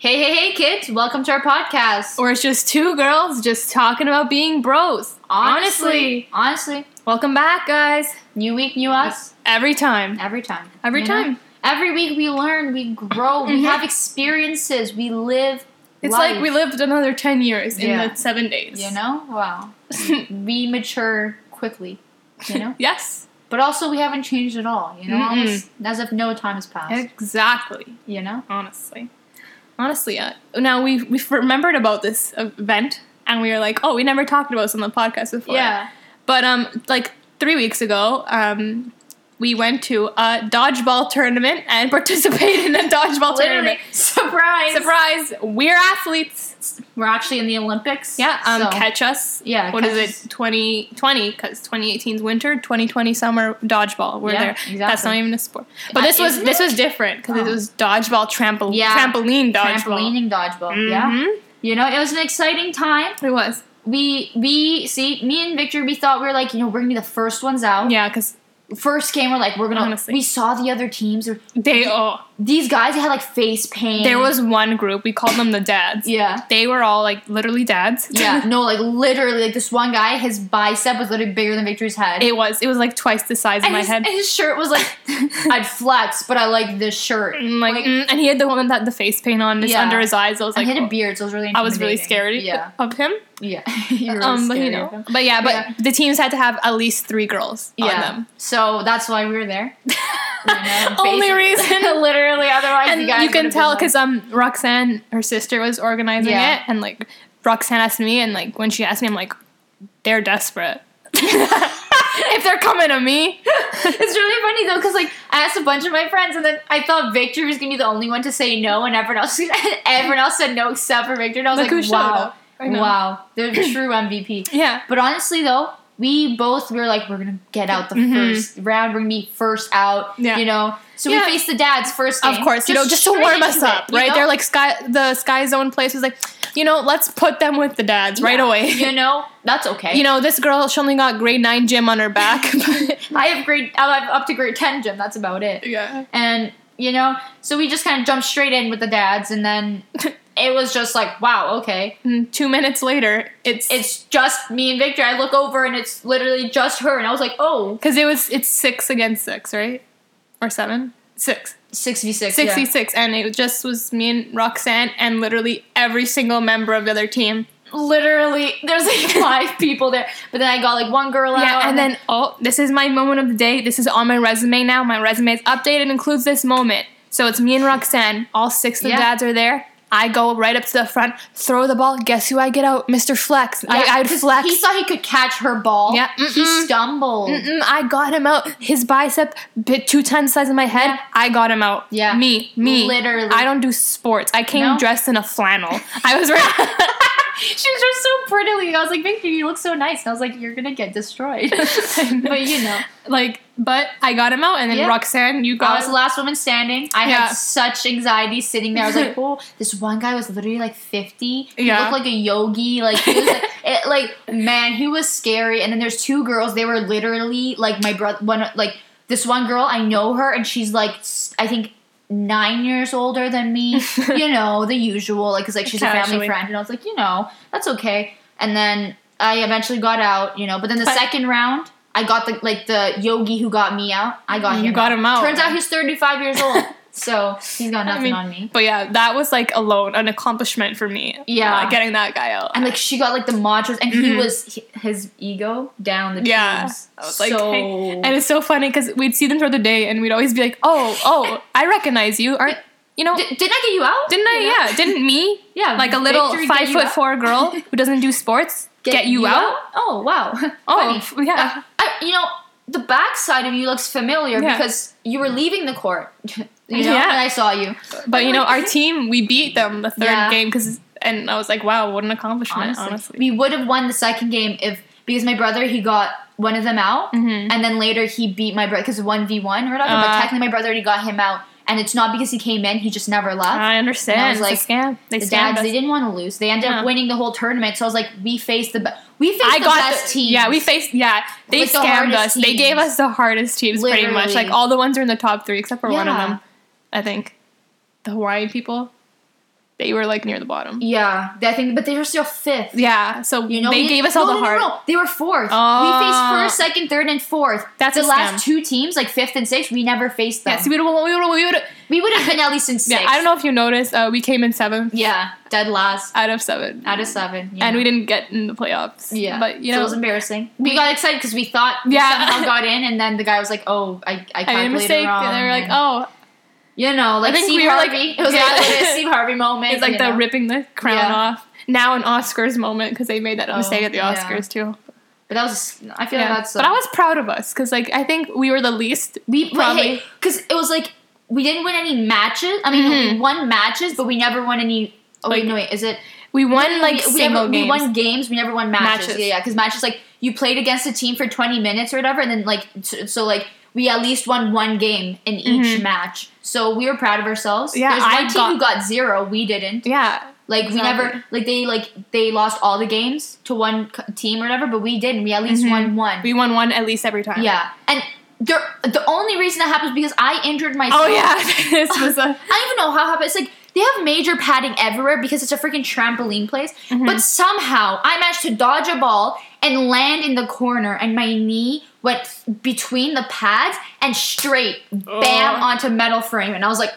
Hey, hey, hey, kids! Welcome to our podcast. Or it's just two girls just talking about being bros. Honestly. honestly, Welcome back, guys. new week, new us. Every time. Every time, Every you know? time. Every week we learn, we grow, we Mhm. have experiences, we live. It's life, like we lived another 10 years in Yeah. the seven days. You know, wow. we mature quickly. You know, yes. but also we haven't changed at all. You know, almost as if no time has passed. Exactly. You know, Honestly. Honestly, yeah. Now we we remembered about this event and we were like, oh, we never talked about this on the podcast before. yeah. But um, like three weeks ago, um, we went to a dodgeball tournament and participated in a dodgeball Literally, tournament. surprise! Surprise! We're athletes. We're actually in the Olympics. Yeah. Um, so- catch us. Yeah, What is it? 2020 because 2018 is winter. 2020 summer dodgeball. We're Yeah, there. exactly. That's not even a sport. But this was this it? was different because Oh. it was dodgeball trampoline. Yeah. Trampoline dodgeball. Trampolining dodgeball. Yeah. Mhm. You know, it was an exciting time. It was. We we see me and Victor. We thought we were like you know we're gonna be the first ones out. Yeah, because First game, we're like we're gonna. Honestly. We saw the other teams. They oh these guys they had like face paint. there was one group we called them the dads. yeah. They were all like literally dads. Yeah, no, like literally, like this one guy, his bicep was literally bigger than Victor's head. It was. It was like twice the size of my his, head. and his shirt was like, I'd flex, but I like this shirt. Mm, like, like- mm, and he had the one that had the face paint on his Yeah. under his eyes. I was like, I like, had a oh. beard, so it was really. I was really scared. Yeah, of him. yeah. were Um, but scared you of know, him. but yeah, but Yeah. the teams had to have at least three girls on Yeah. them. So that's why we were there. Know, Only reason. literally. Otherwise, and you you can tell because um Roxanne, her sister, was organizing Yeah. it, and like Roxanne asked me, and like when she asked me, I'm like, they're desperate. if they're coming to me, it's really funny though, because like I asked a bunch of my friends, and then I thought Victor was gonna be the only one to say no, and everyone else, everyone else said no except for Victor. And I was Look like, wow, up. I know. wow, they're the true MVP. yeah, But honestly, though, we both were like, we're gonna get out the Mhm. first round. We're gonna be first out. Yeah. You know, so Yeah. we faced the dads first. of game, course, you know, just to warm us into it, up, right? know? They're like sky, the Sky Zone place was like, you know, let's put them with the dads right away. You know, that's okay. You know, this girl, she only got grade nine gym on her back. I have grade, I have up to grade ten gym. That's about it. yeah. And you know, so we just kind of jumped straight in with the dads, and then it was just like, wow, okay. And two minutes later, it's It's just me and Victor. I look over, and it's literally just her, and I was like, oh, because it was it's six against six, right? Or seven? Six. six v six. 66 and it just was me and Roxanne and literally every single member of the other team. Literally, there's like five people there, but then I got like one girl out. Yeah, and then oh, this is my moment of the day. This is on my resume now. My resume is updated includes this moment. So it's me and Roxanne. All six of the Yeah. dads are there. I go right up to the front, throw the ball. Guess who I get out? Mr. Flex. Yeah, I, I'd 'cause flex. He thought he could catch her ball. Yeah, he mm-mm. stumbled. Mm-mm, I got him out. His bicep bit two times the size of my head. Yeah. I got him out. Yeah. me, me. Literally. I don't do sports. I came No? dressed in a flannel. I was right. she was just so prettily. I was like, Victor, you look so nice. And I was like, you're gonna get destroyed. but you know, like, but I got him out, and then Yeah. Roxanne, you got. I was the last woman standing. I Yeah. had such anxiety sitting there. I was like, oh, this one guy was literally like 50. He Yeah. looked like a yogi. Like, he was like, it, like, man, he was scary. And then there's two girls. They were literally like my brother. One, like, this one girl, I know her, and she's like, I think nine years older than me. you know, the usual. Like, cause like she's a family friend. And I was like, you know, that's okay. And then I eventually got out, you know, but then the But- second round, I got the like the yogi who got me out. I got You him. got him out. Turns out he's 35 years old, so he's got I nothing mean, on me. But yeah, that was like alone an accomplishment for me. Yeah. uh, getting that guy out. And like she got like the mantras, and he Mhm. was he- his ego down the Yeah. tubes. I was like, so hey. and it's so funny because we'd see them throughout the day, and we'd always be like, "Oh, oh, I recognize you. Aren't you know? D- didn't I get you out? didn't I? You know? Yeah, didn't me? yeah. Like a little five foot out? four girl who doesn't do sports get, you, out? Oh wow. Oh, Funny. yeah. I, you know, the backside of you looks familiar Yeah. because you were leaving the court. You know, Yeah. and I saw you. But you know, our team we beat them the third Yeah. game because, and I was like, wow, what an accomplishment, Honestly, honestly. we would have won the second game if because my brother he got one of them out, Mhm. and then later he beat my brother because one v one or whatever. but Uh. technically, my brother already got him out, and it's not because he came in; he just never left. I understand. And I was it's a scam. They the scammed dads us. they didn't want to lose. They ended Yeah. up winning the whole tournament. So I was like, we faced the be- we faced I the got best the, teams. Yeah, we faced. Yeah, they With the scammed hardest us. They gave us the hardest teams, pretty much. Like all the ones are in the top three, except for one of them. I think the Hawaiian people. they were like near the bottom. Yeah, I think, but they were still fifth. Yeah, so You know, they we- gave us all the no, hard. No, no, they were fourth. Oh. we faced first, second, third, and fourth. That's the last two teams, like fifth and sixth. We never faced them. Yeah, we would we would we would we would have been at least in sixth. yeah. I don't know if you noticed, uh, we came in seventh Yeah, dead last out of seven, out of seven, you and we didn't get in the playoffs. Yeah, but you so it was embarrassing. We got excited because we thought we Yeah. somehow got in, and then the guy was like, "Oh, I I I made a mistake, wrong." and they were like, "Oh, you know, like Steve we were like- Harvey. it was yeah. like a Steve Harvey moment. it's like the know? ripping the crown Yeah. off." Now an Oscars moment because they made that Oh, mistake at the yeah. Oscars too. But that was, I feel Yeah. like that's. but I was proud of us because like I think we were the least. we probably- because it was like we didn't win any matches. I mean, Mhm. we won matches, but we never won any. Oh wait, no wait, is it? We won like we, single never, games. We won games. We never won matches. Matches. Yeah, yeah. Because matches like you played against a team for twenty minutes or whatever, and then like so, so like we at least won one game in each Mhm. match. So we were proud of ourselves. Yeah, There's I one team got- who got zero. We didn't. yeah, Like we never like they like they lost all the games to one c- team or whatever, but we didn't. We at least Mhm. won one. we won one at least every time. yeah, and there, the only reason that happens because I injured myself. Oh yeah, this was a. I don't even know how it happened. It's like they have major padding everywhere because it's a freaking trampoline place. Mhm. But somehow I managed to dodge a ball and land in the corner, and my knee went between the pads and straight bam Ugh. onto metal frame, and I was like.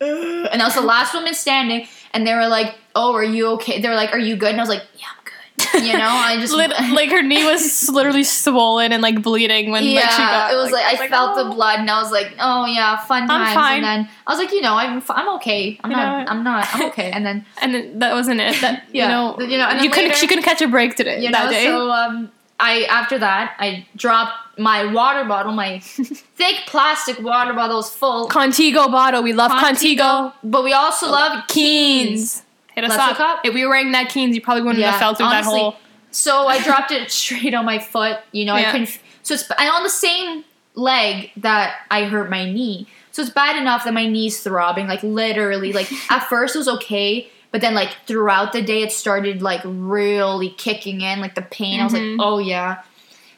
"Ugh." And I was the last woman standing, and they were like, "Oh, are you okay?" They were like, "Are you good?" And I was like, "Yeah, I'm good." You know, I just like her knee was literally swollen and like bleeding when yeah, like, she got. it was like, I felt oh. the blood, and I was like, "Oh yeah, fun I'm times." fine. And then I was like, "You know, I'm f- I'm okay. I'm You not. know? I'm not. I'm okay." And then and then that wasn't it. That Yeah, you know, you know, you couldn't. later- She couldn't catch a break today. you that know, day. so um, I after that I dropped my water bottle, my thick plastic water bottle was full. Contigo bottle. We love Contigo. but we also love Keens. Hit us Let's up. If we were wearing that Keens, you probably wouldn't Yeah, have fell through honestly, that hole. So I dropped it straight on my foot. You know, Yeah. I couldn't. So it's and on the same leg that I hurt my knee. So it's bad enough that my knee's throbbing, like literally. Like at first it was okay, but then like throughout the day it started like really kicking in, like the pain. I was like, Mhm. oh yeah.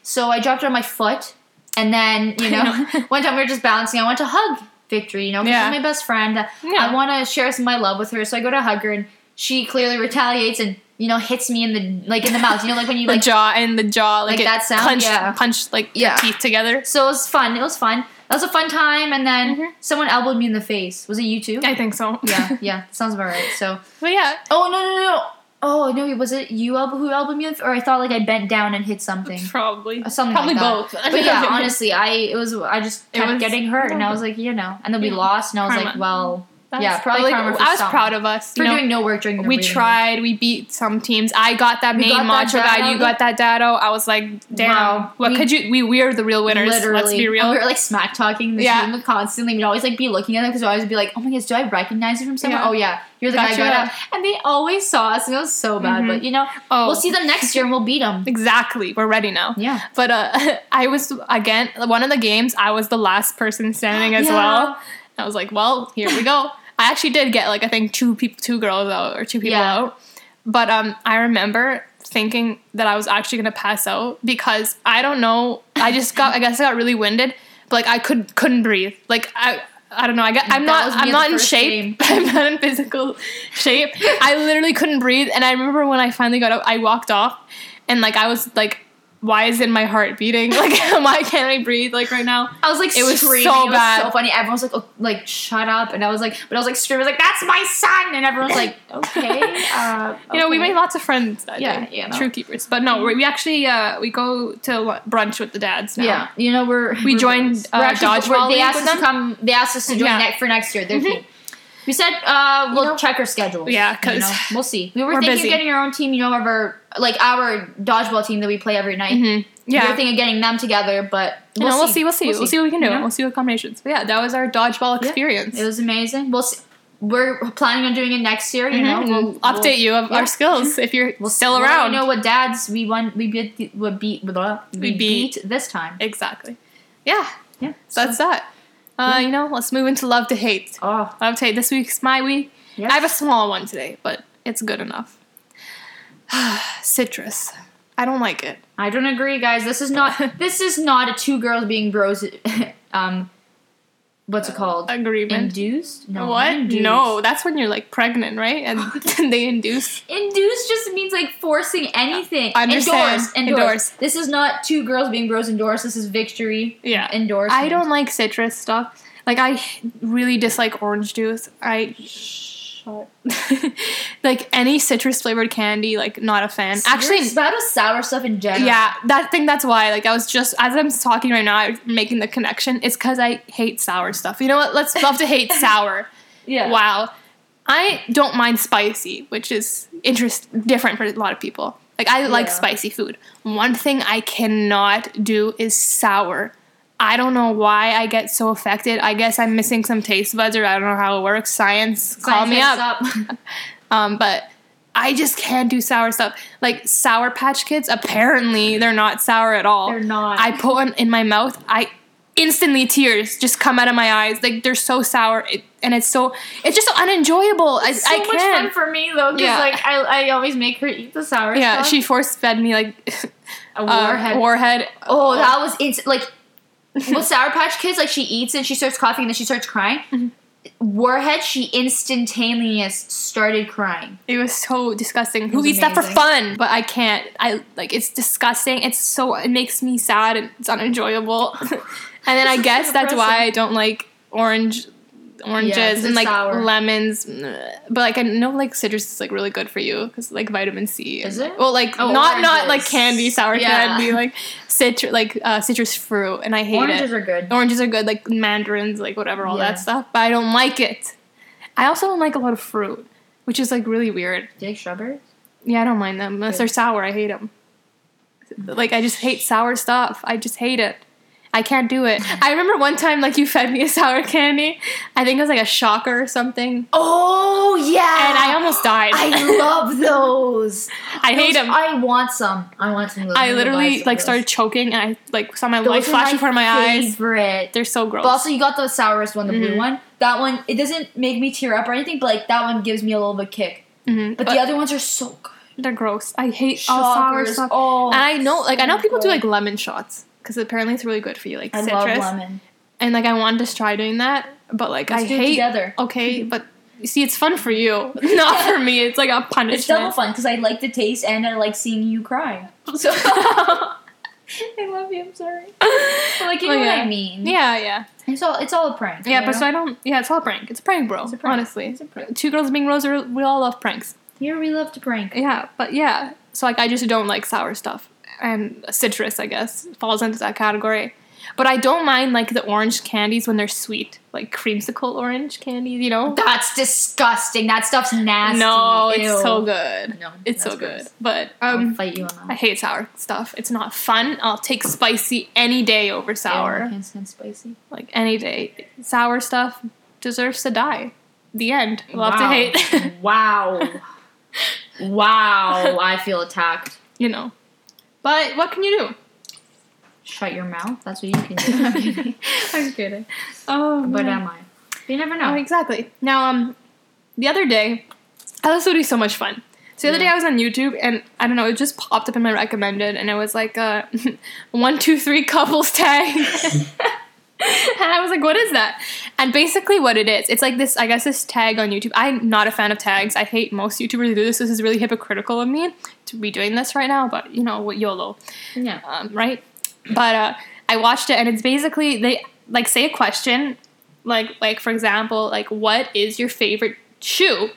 So I dropped it on my foot, and then you know, one time we were just balancing. I went to hug Victory, you know, because Yeah. she's my best friend. Yeah. I want to share some of my love with her, so I go to hug her, and she clearly retaliates and you know hits me in the like in the mouth. You know, like when you The like. jaw and the jaw, like, Like that sound? Yeah. punched like Yeah. your teeth together. So it was fun. It was fun. That was a fun time, and then Mhm. someone elbowed me in the face. Was it you too? I think so. yeah, yeah, sounds about right. So, but yeah, oh no, no, no. Oh no, was it you elbow who elbowed me, in or I thought like I bent down and hit something. probably something probably like both. But yeah, honestly, I it was I just kept was- getting hurt, and I was like, you know, and then we Yeah. lost, and I was like, well, That's- yeah, probably like, I was some. proud of us. for know, doing no work during the we tried. We beat some teams. I got that we main got that macho guy. You got that dado. I was like, damn. Wow. What we, could you? We we are the real winners. Literally, Let's be And real. we were like smack talking the Yeah. team constantly. We'd always like be looking at them because I always be like, "Oh my gosh, do I recognize you from somewhere?" Yeah. Oh yeah, you're the Got guy you, got. And they always saw us, and it was so bad. Mhm. But you know, oh, we'll see them next year, and we'll beat them. Exactly. We're ready now. Yeah, But uh, I was again one of the games. I was the last person standing as Yeah. well. I was like, well, here we go. I actually did get like I think two people, two girls out or two people Yeah. out. But um, I remember thinking that I was actually gonna pass out because I don't know. I just got I guess I got really winded, but like I could couldn't breathe. Like I. I don't know. I got. I'm That not. I'm not in shape. I'm not in physical shape. I literally couldn't breathe, and I remember when I finally got out, I walked off, and like I was like, "Why is in my heart beating? Like, why can't I breathe? Like right now." I was like, It was screaming. so it was bad. so funny. Everyone's like, oh, like shut up, and I was like, but I was like screaming, was like, that's my son, and everyone's like, okay, uh, You know, we made lots of friends that Yeah, day. you know. True keepers. But no, we actually uh, we go to brunch with the dads now. Yeah, you know we're We we're- joined, we're uh, actually- dodgeball They asked us to come. They asked us to join Yeah. for next year. Their Mhm. team. We said uh, we'll know- check our schedules. Yeah, you 'cause know, we'll see. We were, we're thinking busy. of getting our own team. You know, of our like our dodgeball team that we play every night. Mhm. We Yeah. were thinking of getting them together, but You know, we'll see. We'll see. We'll see, what we can do. You know? We'll see what combinations. But yeah, that was our dodgeball Yeah. experience. It was amazing. We'll see. We're planning on doing it next year. You know, Mhm. we'll, We'll update you of yeah. our skills if you're We'll still we'll around. You know what, dads? We won. We beat. We beat. Blah, we, We beat. beat. this time. Exactly. Yeah. Yeah. So that's that. Uh. You know, let's move into love to hate. Oh, Love to hate. This week's my week. yes. I have a small one today, but it's good enough. Citrus. I don't like it. I don't agree, guys. This is not. this is not a two girls being bros. Um, what's it called? agreement. Induced? No. what? induced. No, that's when you're like pregnant, right? And they induce. Induce just means like forcing anything. Understand. Endorse. Endorse. Endorse. This is not two girls being bros endorse. This is victory. Yeah. Endorse. I don't like citrus stuff. Like I really dislike orange juice. I like any citrus flavored candy. Like not a fan. Actually, Actually, bad with sour stuff in general. yeah, that thing. That's why. Like I was just as I'm talking right now, I'm making the connection. It's because I hate sour stuff. You know what? Let's love to hate sour. Yeah. Wow. I don't mind spicy, which is interest different for a lot of people. Like I like Yeah. spicy food. One thing I cannot do is sour. I don't know why I get so affected. I guess I'm missing some taste buds or I don't know how it works. Science, call me up. up. Um, but I just can't do sour stuff. Like Sour Patch Kids, apparently they're not sour at all. They're not. I put one in my mouth. I instantly tears just come out of my eyes. Like they're so sour, it, and it's so it's just so unenjoyable. I, so I much fun for me though, because Yeah. like I, I always make her eat the sour stuff. yeah, stuff. she force fed me like a uh, warhead. warhead. oh, that was ins- like with Sour Patch Kids. Like she eats and she starts coughing and then she starts crying. Mm-hmm. Warhead, she instantaneous started crying. It was so disgusting. Who was eats that for fun? But I can't. I like it's disgusting. It's so it makes me sad and it's unenjoyable. and then I guess so that's why. I don't like orange oranges Yeah, and like sour. lemons. But like I know like citrus is like really good for you because like vitamin C. Is it? Well, like Oh, not not like candy sour Yeah. candy like citrus like uh, citrus fruit and I hate Oranges it. are good. Oranges are good, like mandarins, like whatever, all Yeah. that stuff. But I don't like it. I also don't like a lot of fruit, which is like really weird. Do you like strawberries? Yeah, I don't mind them unless Good. they're sour. I hate them. Like I just hate sour stuff. I just hate it. I can't do it. I remember one time like you fed me a sour candy. I think it was like a shocker or something, Oh yeah, and I almost died. I love those. I hate them. I want some. I want some. those. I I'm gonna buy literally like those. started choking, and I like saw my Those life flash in front of my eyes. favorite. They're so gross. But also, you got the sourest one, the blue Mhm. one. That one, it doesn't make me tear up or anything, but like that one gives me a little bit of a kick. Mhm, But, the other ones are so good. they're gross. I hate all sour Shockers. stuff. Oh, and I know, like, I know so people do like lemon shots because apparently it's really good for you, like I citrus. love lemon. And like, I wanted to try doing that, but like, Let's I hate. together. Okay, but you see, it's fun for you, not for me. It's like a punishment. It's double fun because I like the taste and I like seeing you cry. So I love you. I'm sorry. But, like you know yeah. what I mean. yeah, yeah, It's all it's all a prank. yeah. But know? so I don't. Yeah, it's all a prank. It's a prank, bro. It's a prank. Honestly, It's a prank. two girls being are- We all love pranks. here we love to prank. Yeah, but yeah. So like, I just don't like sour stuff, and citrus, I guess, falls into that category. But I don't mind like the orange candies when they're sweet, like creamsicle orange candies. You know. That's disgusting. That stuff's nasty. No, it's Ew. so good. No, It's so that's good. gross. But I'll um, fight you on I hate sour stuff. It's not fun. I'll take spicy any day over Ew, I sour. can't stand spicy. Like any day. Sour stuff deserves to die. The end. Love to hate. wow. Wow. I feel attacked. you know. But what can you do? Shut your mouth. That's what you can do. I'm kidding. I'm kidding. Oh, But man. am I? You never Oh, know. exactly. Now, um, the other day, oh, this would be so much fun. So the other Yeah. day I was on YouTube and I don't know, it just popped up in my recommended and it was like uh, one, two, three couples tag. And I was like, what is that? And basically what it is, it's like this, I guess this tag on YouTube. I'm not a fan of tags. I hate most YouTubers who do this. This is really hypocritical of me to be doing this right now, but you know, YOLO Yeah. um, right? But uh, I watched it, and it's basically they like say a question, like like for example, like what is your favorite shoe,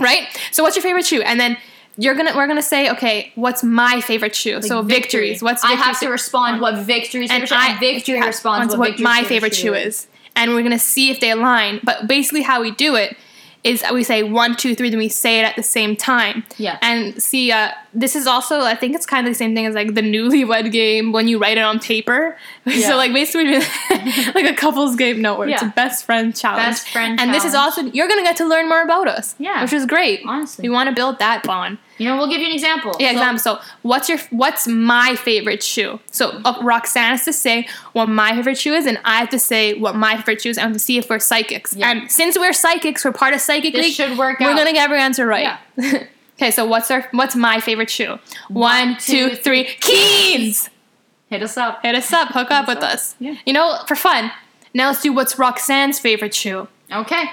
right? So what's your favorite shoe, and then you're gonna we're gonna say okay, what's my favorite shoe? so victory. victories. What's I have to respond what victory's and I victory responds what, what my favorite shoe is. and we're gonna see if they align. But basically, how we do it is we say one, two, three, then we say it at the same time. Yeah. And see, uh, this is also I think it's kind of the same thing as like the newlywed game when you write it on paper. Yeah. so like basically like a couples game, no, where it's a best friend challenge. Best friend And this is challenge. also you're gonna get to learn more about us. Yeah. Which is great. Honestly. We want to build that bond. You know, we'll give you an example. Yeah, So- example. So, what's your what's my favorite shoe? So, uh, Roxanne has to say what my favorite shoe is, and I have to say what my favorite shoe is, and to see if we're psychics. Yeah. And since we're psychics, we're part of Psychic This League. should work out. We're out. gonna get every answer right. Yeah. okay, so what's our what's my favorite shoe? One, two, two, three. Keens. Hit us up. Hit us up. Hook up with us up. us. Yeah. You know, for fun. Now let's do what's Roxanne's favorite shoe. Okay.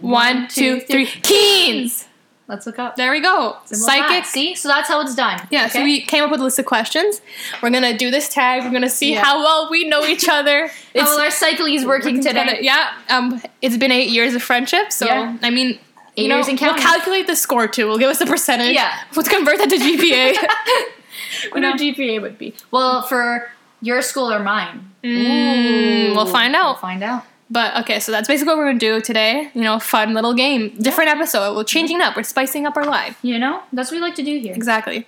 One, two, three. Keens. Let's look up. There we go. Simple that. Psychic. See, so that's how it's done. Yeah, so we came up with a list of questions. We're gonna do this tag. We're gonna see Yeah. how well we know each other. How well our cycling is working today. Yeah. Um, it's been eight years of friendship, so Yeah. I mean, Eight you know, years and we'll calculate the score too. We'll give us the percentage. Yeah. Let's convert that to GPA. What know. our GPA would be? Well, for your school or mine? Mm, we'll find We'll out. find out. But okay, so that's basically what we're gonna do today. You know, fun little game, different episode. We're changing up. We're spicing up our life. You know, that's what we like to do here. Exactly.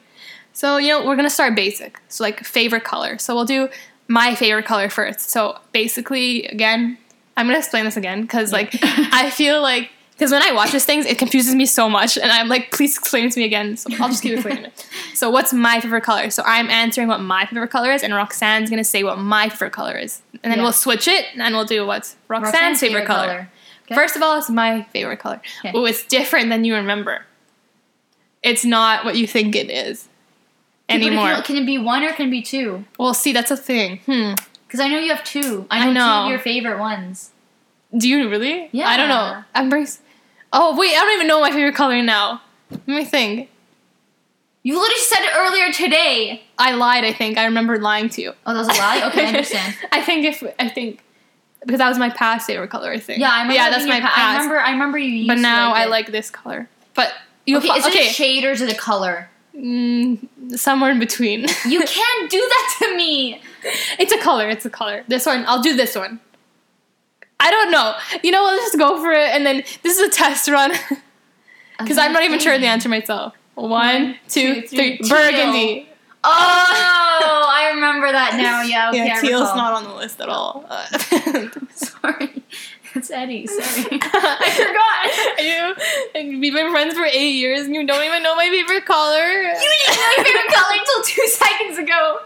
So, you know, we're gonna start basic. So, like, favorite color. So, we'll do my favorite color first. So, basically, again, I'm gonna explain this again because, like, I feel like, because when I watch these things, it confuses me so much. And I'm like, please explain it to me again. So, I'll just keep explaining it. So, what's my favorite color? So, I'm answering what my favorite color is, and Roxanne's gonna say what my favorite color is. And then Yeah. we'll switch it, and we'll do what's Roxanne's, favorite, color. Okay. First of all, it's my favorite color. Okay. Oh, it's different than you remember. It's not what you think it is Okay, but if anymore. can it be one or can it be two? well, see, that's a thing. Hmm. Because I know you have two. I I know, two know. of your favorite ones. Do you really? Yeah. I don't know. I'm very. Oh wait, I don't even know my favorite color now. Let me think. You literally said it earlier today. I lied. I think I remember lying to you. Oh, that was a lie. Okay, I understand. I think if I think because that was my past favorite color. I think. Yeah, I remember. Yeah, that's my past. I remember. I remember you. Used but now I it. like this color. But you Okay, okay, is it a shade or is it a color? mm, somewhere in between. You can't do that to me. It's a color. It's a color. This one. I'll do this one. I don't know. You know, let's just go for it. And then this is a test run because I'm not even sure of the answer myself. One, two, two, three. three. Burgundy. Oh, I remember that now. Yeah, okay, yeah, teal's not on the list at all. Uh, Sorry, it's Eddie. Sorry. I forgot. You, we've been friends for eight years and you don't even know my favorite color. You didn't know my favorite color until two seconds ago.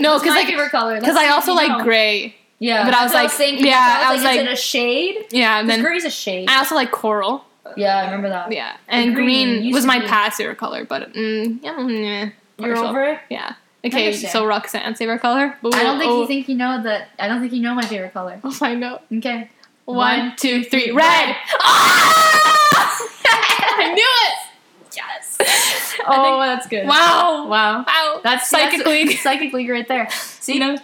no, because like favorite color? because I also like know. gray. Yeah, but I was like- thinking. yeah, I I was was like, is it a shade? Yeah, and then gray's a shade. I also like coral. yeah, I remember that. Yeah, and green green, used was to my be- past favorite color, but mm, yeah, mm, You're partial. over it. Yeah. Okay, understand. so Roxanne's favorite color. I don't think you think you know that. I don't think you know my favorite color. I'll find out. Okay. One, two, three. red. Red. Ah! I knew it. Yes. Oh, that's good. wow. Wow. Wow. That's psychically. That's, psychic right there. See, you know,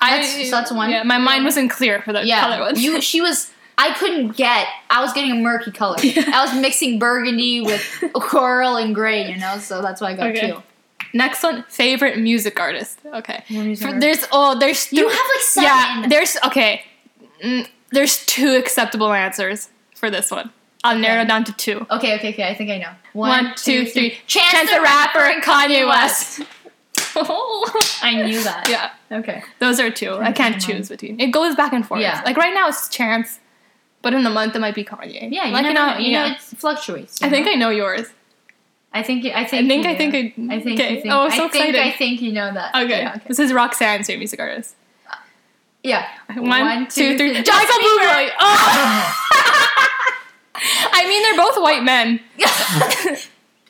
I, That's- so that's one. Yeah, my mind wasn't clear for the yeah, color ones. you. She was. I couldn't get. I was getting a murky color. I was mixing burgundy with coral and gray. You know, so that's why I got Okay. two. Next one, favorite music artist. Okay. music For- artist? there's oh, there's You have like seven. Yeah, there's okay. Mm, there's two acceptable answers for this one. I'll narrow Okay. it down to two. Okay, okay, okay. I think I know. One, two, three. Chance, Chance the Rapper and Kanye West. I knew that. yeah, Okay. those are two. I can't choose between. It goes back and forth. Yeah. Like right now it's Chance, but in a month it might be Kanye. Yeah, you like never know, know. You yeah. know, it fluctuates. I you think? I know yours. I think. I think I think. you I think. I. I think. Okay. I think. Oh, I'm so I think. I think you know that. okay. Yeah. Okay. This is Roxanne's favorite music artist. Yeah. One, two, three. three. Michael Bublé. Oh! I mean, they're both white men.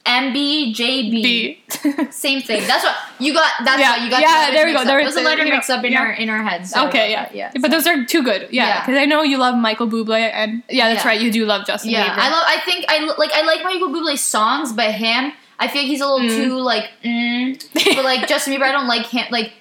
MB, JB. B. Same thing. That's what you got. That's Yeah, what you got. yeah, the there we go. There up. is It was a letter mix up in yeah. our in our heads. Sorry okay, yeah. yeah. But those are two good. Yeah, Yeah. because I know you love Michael Bublé, and yeah, that's Yeah. right. You do love Justin Yeah, Bieber. I love. I think I like. I like Michael Bublé's songs, but him, I feel like he's a little Mm. too like. Mm, but like Justin Bieber, I don't like him. Like,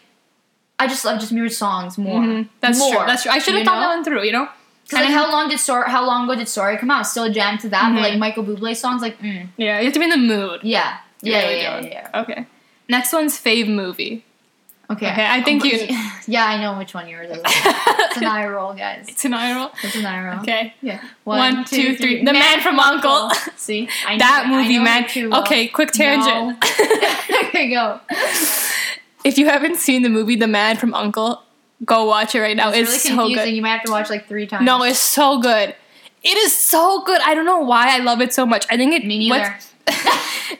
I just love Justin Bieber's songs more. Mhm. That's more, true. That's true. I should have thought know? that one through. You know. Because like, how long did Sorry? How long ago did Sorry come out? Still a jam to that, Mhm. but like Michael Bublé songs, like, mm, Yeah, you have to be in the mood. yeah, yeah, yeah, do. yeah, yeah. Okay. Next one's fave movie. Okay, Okay, I think Um, you- Yeah, I know which one yours is. it's an eye roll, guys. It's an eye roll. It's an eye roll. Okay. Yeah. One, two, three. The Man from Uncle. See, I know that. I movie, know man. too well. Okay, quick tangent. there you go. if you haven't seen the movie The Man from U.N.C.L.E., go watch it right now. It's, It's, really so confusing. good. You might have to watch like three times. No, it's so good. It is so good. I don't know why I love it so much. I think it. Me neither.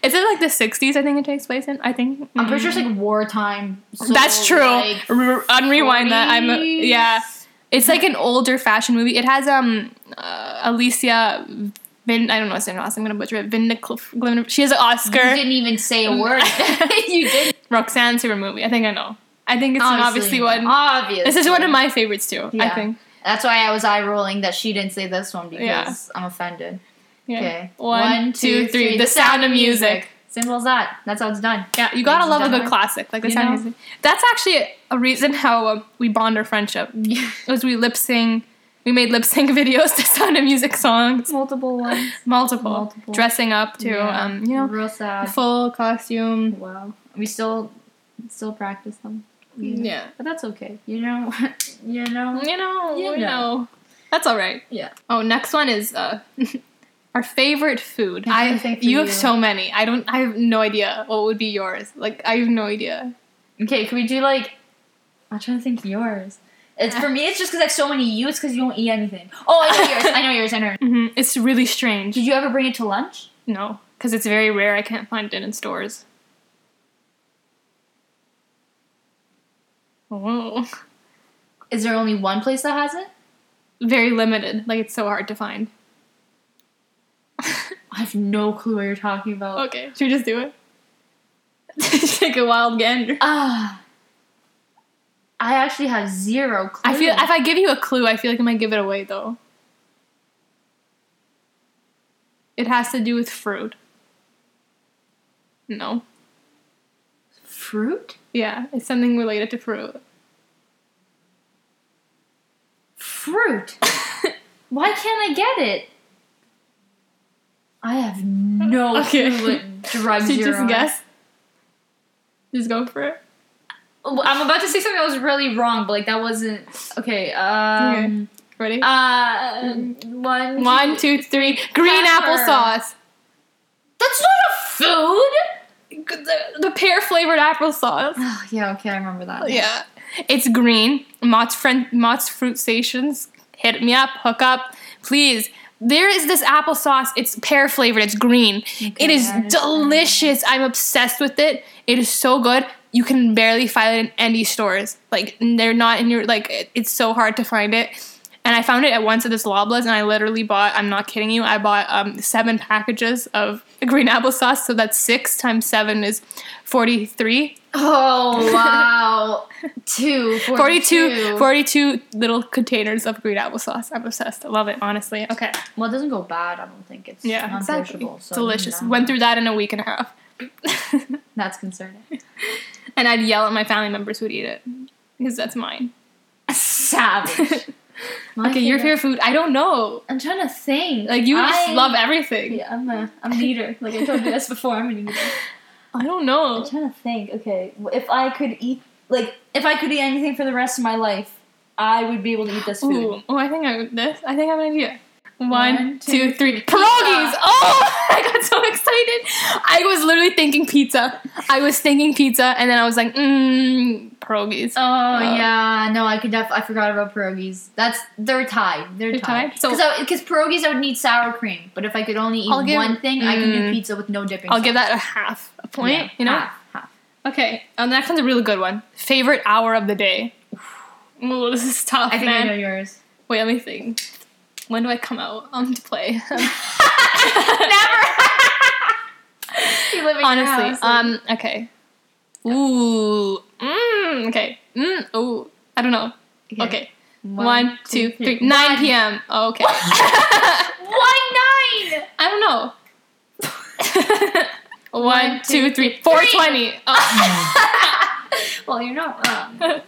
is it like the '60s? I think it takes place in. I think. I'm pretty sure it's like wartime. so, That's true. like, R- unrewind that. I'm. A, yeah. It's like an older fashion movie. It has um uh, Alicia. Vin, I don't know what's her last. I'm gonna butcher it. Vin Vindicl- She has an Oscar. You didn't even say a word. you did. Roxanne's favorite movie. I think I know. I think it's an obviously one. Obviously. This is one of my favorites too. I think. That's why I was eye rolling that she didn't say this one because Yeah. I'm offended. Yeah. Okay. One, two, three. The sound of music. Simple as that. That's how it's done. Yeah, you gotta love a good classic, like the you sound of music. That's actually a reason how uh, we bond our friendship. Was we lip sing, we made lip sync videos to sound of music songs, Multiple ones. multiple, Multiple. dressing up to, Yeah. um, you know, real sad. full costume. Wow. We still still practice them. Yeah. But that's okay. You know you know. You know, You you know. know. That's all right. Yeah. Oh, next one is uh, our favorite food. I for you have so many. I don't. I have no idea what would be yours. Like I have no idea. Okay, can we do like I'm trying to think yours. It's for me it's just because I have so many you, it's because you don't eat anything. Oh I know yours. I know yours, I know yours. hmm It's really strange. Did you ever bring it to lunch? No, because it's very rare. I can't find it in stores. Oh, Is there only one place that has it? very limited. Like it's so hard to find. I have no clue what you're talking about. okay, should we just do it? Take a wild gander. Ah. I actually have zero clue. I feel if I give you a clue, I feel like I might give it away though. It has to do with fruit. No. fruit? Yeah, it's something related to fruit. Fruit. Why can't I get it? I have no Okay. clue what drugs Should you just on. guess? Just go for it. I'm about to say something that was really wrong, but like that wasn't okay. Um, Ready? uh, one, One, two, three. Green applesauce. That's not a food. The, the pear flavored applesauce. Oh, yeah, okay, I remember that. Yeah. It's green. Mott's friend Mott's Fruitsations. Hit me up, hook up, please. There is this applesauce. It's pear flavored. It's green. it is delicious. I'm obsessed with it. It is so good. You can barely find it in any stores. Like they're not in your like. It, it's so hard to find it. And I found it at once at this Loblaws, and I literally bought. I'm not kidding you. I bought um, seven packages of green applesauce. So that's six times seven is forty-three. Oh wow, two, 42, 42 little containers of green applesauce. I'm obsessed. I love it, honestly. Okay. Well, it doesn't go bad. I don't think it's Yeah, exactly. non-perishable. So Delicious. Went through that in a week and a half. That's concerning. and I'd yell at my family members who'd eat it because that's mine. Savage. My okay, your favorite food? I don't know. I'm trying to think. Like you just love everything. Yeah, I'm a I'm an eater. Like I told you this before. I'm an eater. I don't know. I'm trying to think. Okay, if I could eat like if I could eat anything for the rest of my life, I would be able to eat this food. Ooh, oh, I think I this. I think I have an idea. One, One, two, two, three. three. Pierogies! Oh, I got so excited. I was literally thinking pizza. I was thinking pizza, and then I was like, mmm, pierogies. Oh Uh, yeah, no, I could def- I forgot about pierogies. That's they're tied. They're, They're tied. tied? So- because pierogies I would need sour cream, but if I could only eat give- one thing, I could do mm. pizza with no dipping. I'll give that a half a point. Yeah, you know. half, half. Okay, and the next one's a really good one. Favorite hour of the day. Ooh, this is tough, I think man. I know yours. Wait, let me think. When do I come out um, to play? Never. you live in your Honestly, house, like- um, okay. Ooh, mm, okay. Mm, ooh, I don't know. Okay, One, two, three. Nine One. p.m. Oh, okay. Why nine? I don't know. One, One, two, two, three. Four twenty. Oh. well, you're not wrong.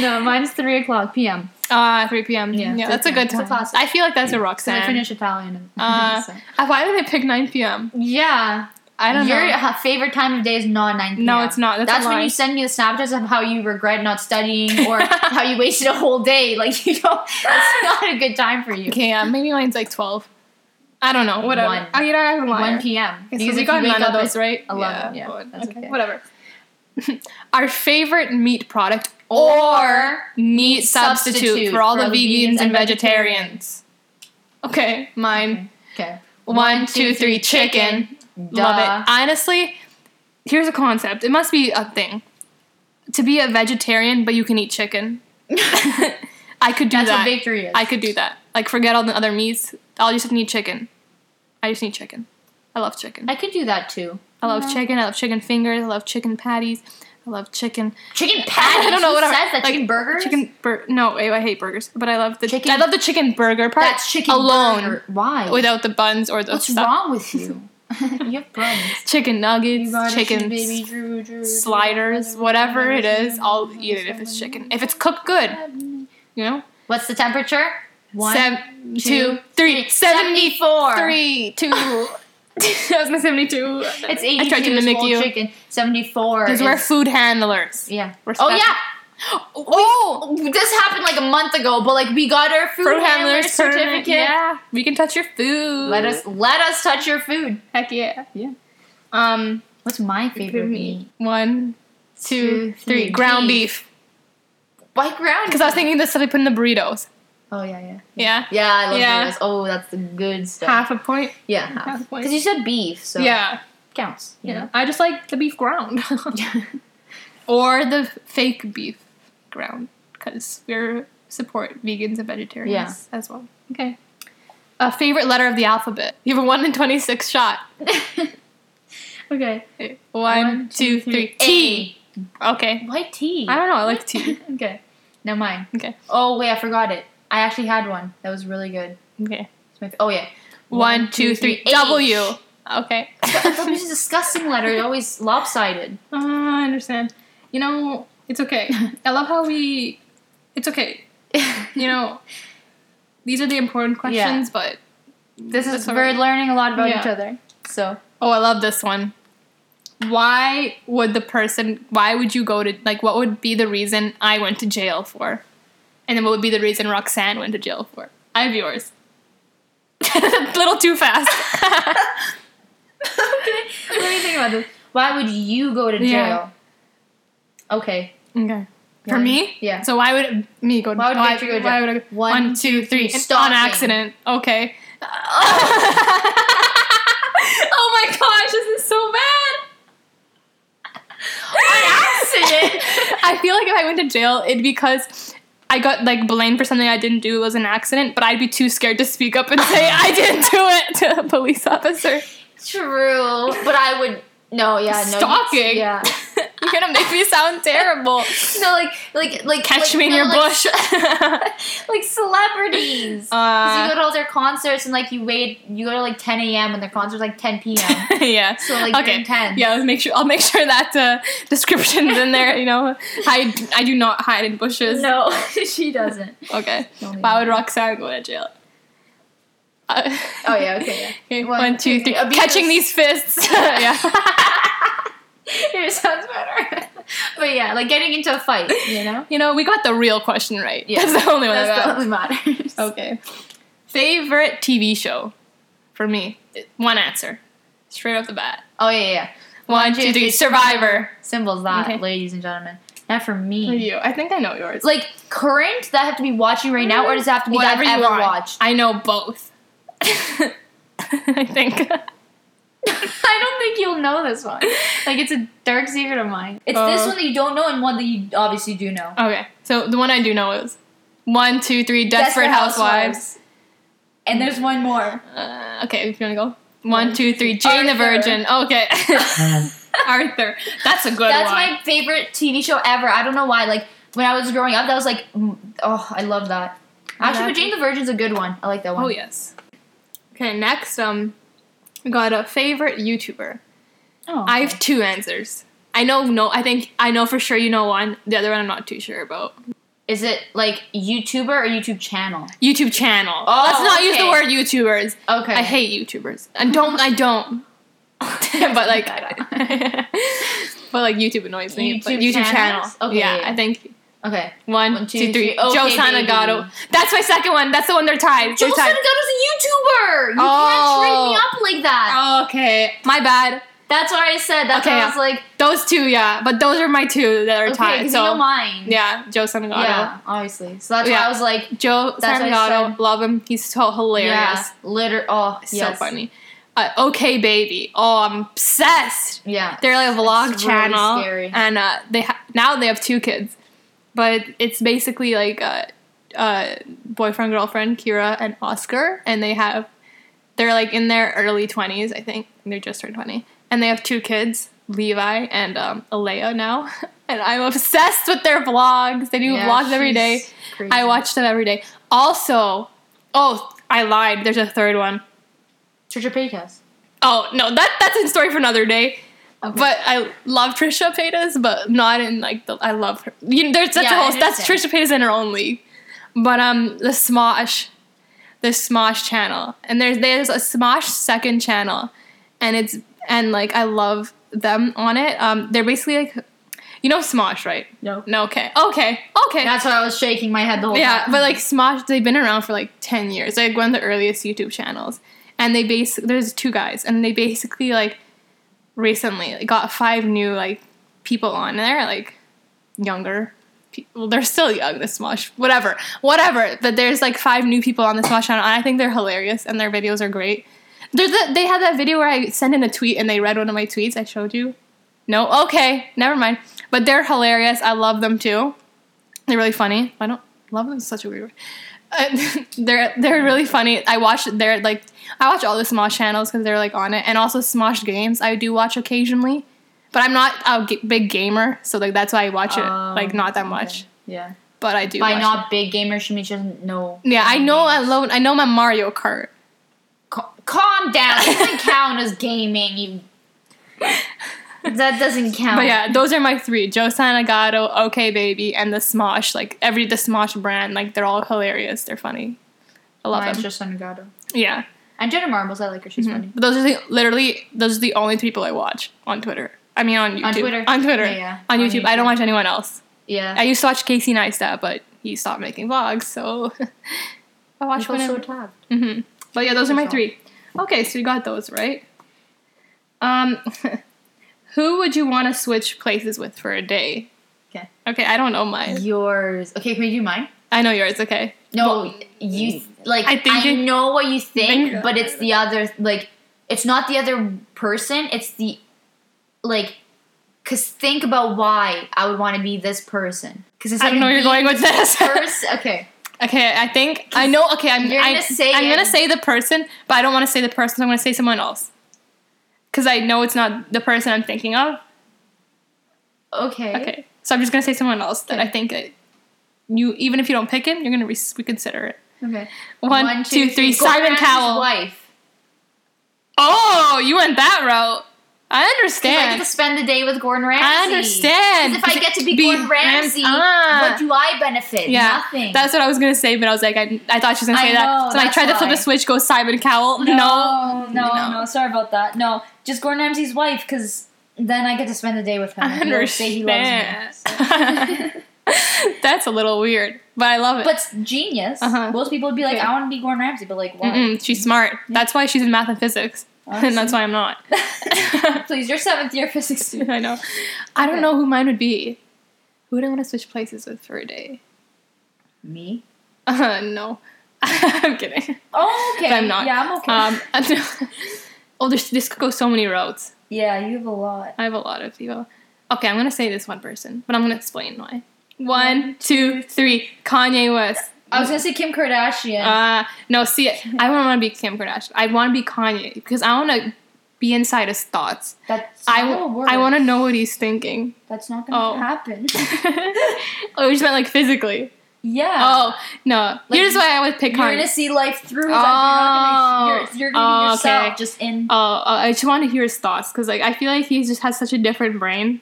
no, mine's three o'clock p.m. Ah, three p.m. Yeah, Yeah, that's a good p.m. It's a time. I feel like that's a rock So I finish Italian. And, Uh, so. Uh, Why did they pick nine p.m.? Yeah. I don't Your know. uh, favorite time of day is not 9 p.m. No, it's not. That's, That's when lie. you send me the Snapchats of how you regret not studying or how you wasted a whole day. Like, you know, that's not a good time for you. Okay, yeah, maybe mine's like twelve. I don't know. Whatever. One. You know, I'm a liar. 1 p.m. Okay, so Because we if got none of those, right? 11, yeah, that's okay, okay. Whatever. Our favorite meat product Or meat substitute, substitute for all for the vegans vegans and and vegetarians. Okay, mine. Okay. One, two, three, chicken. Love it. Honestly, here's a concept. It must be a thing. To be a vegetarian, but you can eat chicken. I could do That's that. what victory is. I could do that. Like forget all the other meats. I'll just need chicken. I just need chicken. I love chicken. I could do that too. I love Yeah. chicken. I love chicken fingers. I love chicken patties. I love chicken. Chicken patties. I don't know what says that. like, chicken burgers. Chicken bur- No, ew, I hate burgers, but I love the Chicken- I love the chicken burger part. That's chicken alone burger. Why? without the buns or the What's stuff. wrong with you? you have buns. Chicken nuggets, chicken baby Drew, Drew, sliders, whatever it is, I'll eat it if it's chicken. If it's cooked good, you know. What's the temperature? One, Seven, two, two, three, seventy Seventy-four. three, two. that was my seventy-two. It's 82. I tried to mimic you. Chicken. 74. Because we're food handlers. Yeah. Respect. Oh, yeah. Oh, This happened like a month ago, but like we got our food, handler certificate. Yeah, we can touch your food. Let us let us touch your food. Heck yeah. Yeah. Um, What's my favorite meat? one, two, Two, three. three. Ground Beef. White ground. Because I was thinking this stuff I put in the burritos. Oh yeah, yeah. Yeah. Yeah, I love Yeah. those. Oh, that's the good stuff. Half a point. Yeah, half a point. Because you said beef, so yeah. counts. you Yeah. I just like the beef ground. know? or the fake beef ground. Because we're support vegans and vegetarians Yeah. as well. Okay. A favorite letter of the alphabet. You have a 1 in 26 shot. okay. Okay. One, two, three. T. Okay. Why T? I don't know. I like T. okay. Now mine. Okay. Oh wait, I forgot it. I actually had one that was really good. Okay. It's my f- oh yeah. One, two, three. H. W. Okay. W is a disgusting letter. It's always lopsided. Uh, I understand. You know, it's okay. I love how we. It's okay. You know, these are the important questions, but this is we're alright. learning a lot about Yeah. each other. So oh, I love this one. Why would the person? Why would you go to like? What would be the reason I went to jail for? And then what would be the reason Roxanne went to jail for? I have yours. a little too fast. okay, let me think about this. Why would you go to jail? Yeah. Okay. okay. For One. me? Yeah. So why would me go? Why would why, Victor go to why jail? would I go? One, One, two, three. On accident. Okay. oh my gosh, this is so bad. accident. I feel like if I went to jail, it'd be because I got like blamed for something I didn't do. It was an accident, but I'd be too scared to speak up and say I didn't do it to a police officer. True, but I would no, yeah, no. Stalking. Yeah. You're gonna make me sound terrible. No, like like like Catch like, me in no, your like, bush. like celebrities. 'Cause you uh, go to all their concerts and like you wait, you go to like 10 a.m. and their concert's like 10 p.m. yeah. So like you're okay. intense. Yeah, I'll make sure I'll make sure that uh, description's in there. You know, I I do not hide in bushes. No, she doesn't. Okay. Why would. Roxanne go to jail? Uh, Oh yeah, okay. Yeah. okay. One, One, two, two, three. three. Catching these fists. yeah. Yours sounds better. but yeah, like getting into a fight, you know? You know, we got the real question right. Yeah. That's the only one That's that the matters. only matters. Okay. Favorite TV show for me? One answer. Straight off the bat. Oh yeah, yeah. One, two, three. Survivor. Symbols that, Okay. ladies and gentlemen. Not for me. For you. I think I know yours. Like current that I have to be watching right now, or does it have to be that I've you ever want. watched? I know both. I think. I don't think you'll know this one. Like it's a dark secret of mine. It's this Uh, one that you don't know and one that you obviously do know. Okay, so the one I do know is one, two, three. Desperate, Housewives. And there's one more. Uh, okay, if you wanna go. One, two, three. three. Jane the Virgin. Okay. Arthur. That's a good one. That's one. my favorite TV show ever. I don't know why. Like when I was growing up, that was like, mm, oh, I love that. Actually, but Jane the Virgin's a good one. I like that one. Oh yes. Okay, next, um, we got a favorite YouTuber. Oh, I have two answers. I know no. I think I know for sure you know one. The other one I'm not too sure about. Is it like YouTuber or YouTube channel? YouTube channel. Oh, Let's not use the word YouTubers. Okay. I hate YouTubers. I don't. I don't. but like, but like YouTube annoys me. but YouTube YouTube channel. channels? Okay, yeah. I think Okay. one, One, two, two, three. three. Okay, Joe baby. Santagato. That's my second one. That's the one they're tied. Joe They're tied. Santagato's a YouTuber. You Oh. can't trade me up like that. Okay, my bad. That's what I said. That's Okay, why I yeah. was like, Those two, yeah, but those are my two that are okay, tied. So you know mine. yeah, Joe Santagato. Yeah, obviously. So that's why I was like, Joe what Santagato, love him. He's so hilarious. yeah, liter. Oh, So yes. funny. Uh, okay, baby. Oh, I'm obsessed. Yeah. They're like a vlog really channel, scary. and uh, they ha- now they have two kids, but it's basically like a, uh, boyfriend girlfriend Kira and Oscar, and they have they're like in their early twenties, I think. They're just turned twenty, and they have two kids. Levi and um, Alea now, and I'm obsessed with their vlogs. They do Yeah, vlogs every day. crazy. I watch them every day. Also, oh, I lied. There's a third one. Trisha Paytas. Oh no, that that's a story for another day. Okay. But I love Trisha Paytas, but not in like the. I love her. You know, there's that's Yeah, whole. That's. Trisha Paytas in her own league. But um, the Smosh, the Smosh channel, and there's there's a Smosh second channel, and it's and like I love them on it. Um, they're basically like, you know Smosh, right? No. No, okay, okay, okay. That's why I was shaking my head the whole Yeah, time. Yeah, but like Smosh, they've been around for like ten years. Like one of the earliest YouTube channels, and they base there's two guys, and they basically like recently like, got five new like people on there, like younger. pe- Well, they're still young. The Smosh, whatever, whatever. But there's like five new people on the Smosh channel, and I think they're hilarious, and their videos are great. The, they had that video where I sent in a tweet and they read one of my tweets. I showed you. No, okay, never mind. But they're hilarious. I love them too. They're really funny. I don't love them. Such a weird word. Uh, they're they're really funny. I watch their like I watch all the Smosh channels because they're like on it, and also Smosh games. I do watch occasionally, but I'm not a g- big gamer, so like that's why I watch it. Oh, like not that okay. much, Yeah. but I do. By not big gamer, she means she doesn't know. Yeah, I know. I love. I know my Mario Kart. Ca- calm down. It doesn't count as gaming. You. That doesn't count. But yeah, those are my three: Joe Santagato, OK Baby, and the Smosh. Like every the Smosh brand, like they're all hilarious. They're funny. I love Mine's them. just Santagato. yeah. And Jenna Marbles, I like her. She's funny. But those are the literally those are the only three people I watch on Twitter. I mean on YouTube. On Twitter. On Twitter. Yeah, yeah. On, On YouTube. I don't watch anyone else. Yeah. I used to watch Casey Neistat, but he stopped making vlogs, so I watch so whenever. tagged. hmm But yeah, those are my three. Okay, so we got those right. Um, who would you want to switch places with for a day? Okay. Okay, I don't know mine. Yours. Okay, can we do mine? I know yours. Okay. No, you like. I I, think it- know what you think, but it's the other. Like, it's not the other person. It's the like. Cause think about why I would want to be this person. Cause it's I don't know where you're going with this. Person. Okay. Okay, I think I know. Okay, I'm. You're I, gonna say I'm gonna say the person, but I don't want to say the person. So I'm gonna say someone else, because I know it's not the person I'm thinking of. Okay. Okay, so I'm just gonna say someone else that I think you, even if you don't pick him, you're gonna re- reconsider it. Okay. One, two, three. Simon Cowell. Wife. Oh, you went that route. I 'Cause I understand. get to spend the day with Gordon Ramsay. I understand. if I get to be, Be Gordon Rams- Ramsay, Ah. what do I benefit? yeah, Nothing. that's what I was gonna say, but I was like, I, I thought she was gonna say that. So I tried to flip why. the switch, go Simon Cowell. no, No, no, No. no, Sorry about that. No, just Gordon Ramsay's wife, because then I get to spend the day with him. I and he'll say he loves me. understand. That's a little weird, but I love it. But it's genius. Uh-huh. Most people would be like, Okay. I want to be Gordon Ramsay, but like, why? Mm-mm, she's smart. That's why she's in math and physics, and that's why I'm not. Please, you're seventh year physics student. I know. I don't Okay. know who mine would be. Who would I want to switch places with for a day? Me? Uh, no, I'm kidding. Oh, okay. But I'm not. Yeah, I'm okay. Um, oh, there's, this could go so many routes. yeah, you have a lot. I have a lot of people. Okay, I'm gonna say this one person, but I'm gonna explain why. One, two, three. Kanye West. I was gonna say Kim Kardashian. Uh, no, see, I don't want to be Kim Kardashian. I want to be Kanye because I want to be inside his thoughts. That's I, w-. I want to know what he's thinking. That's not gonna Oh. happen. oh, you just meant like physically. yeah. Oh no, Like, here's why I would pick You're Kanye. gonna see life through. Oh. You're gonna. You're, you're gonna Oh, be yourself, okay. just in. Oh, uh, I just want to hear his thoughts because like I feel like he just has such a different brain,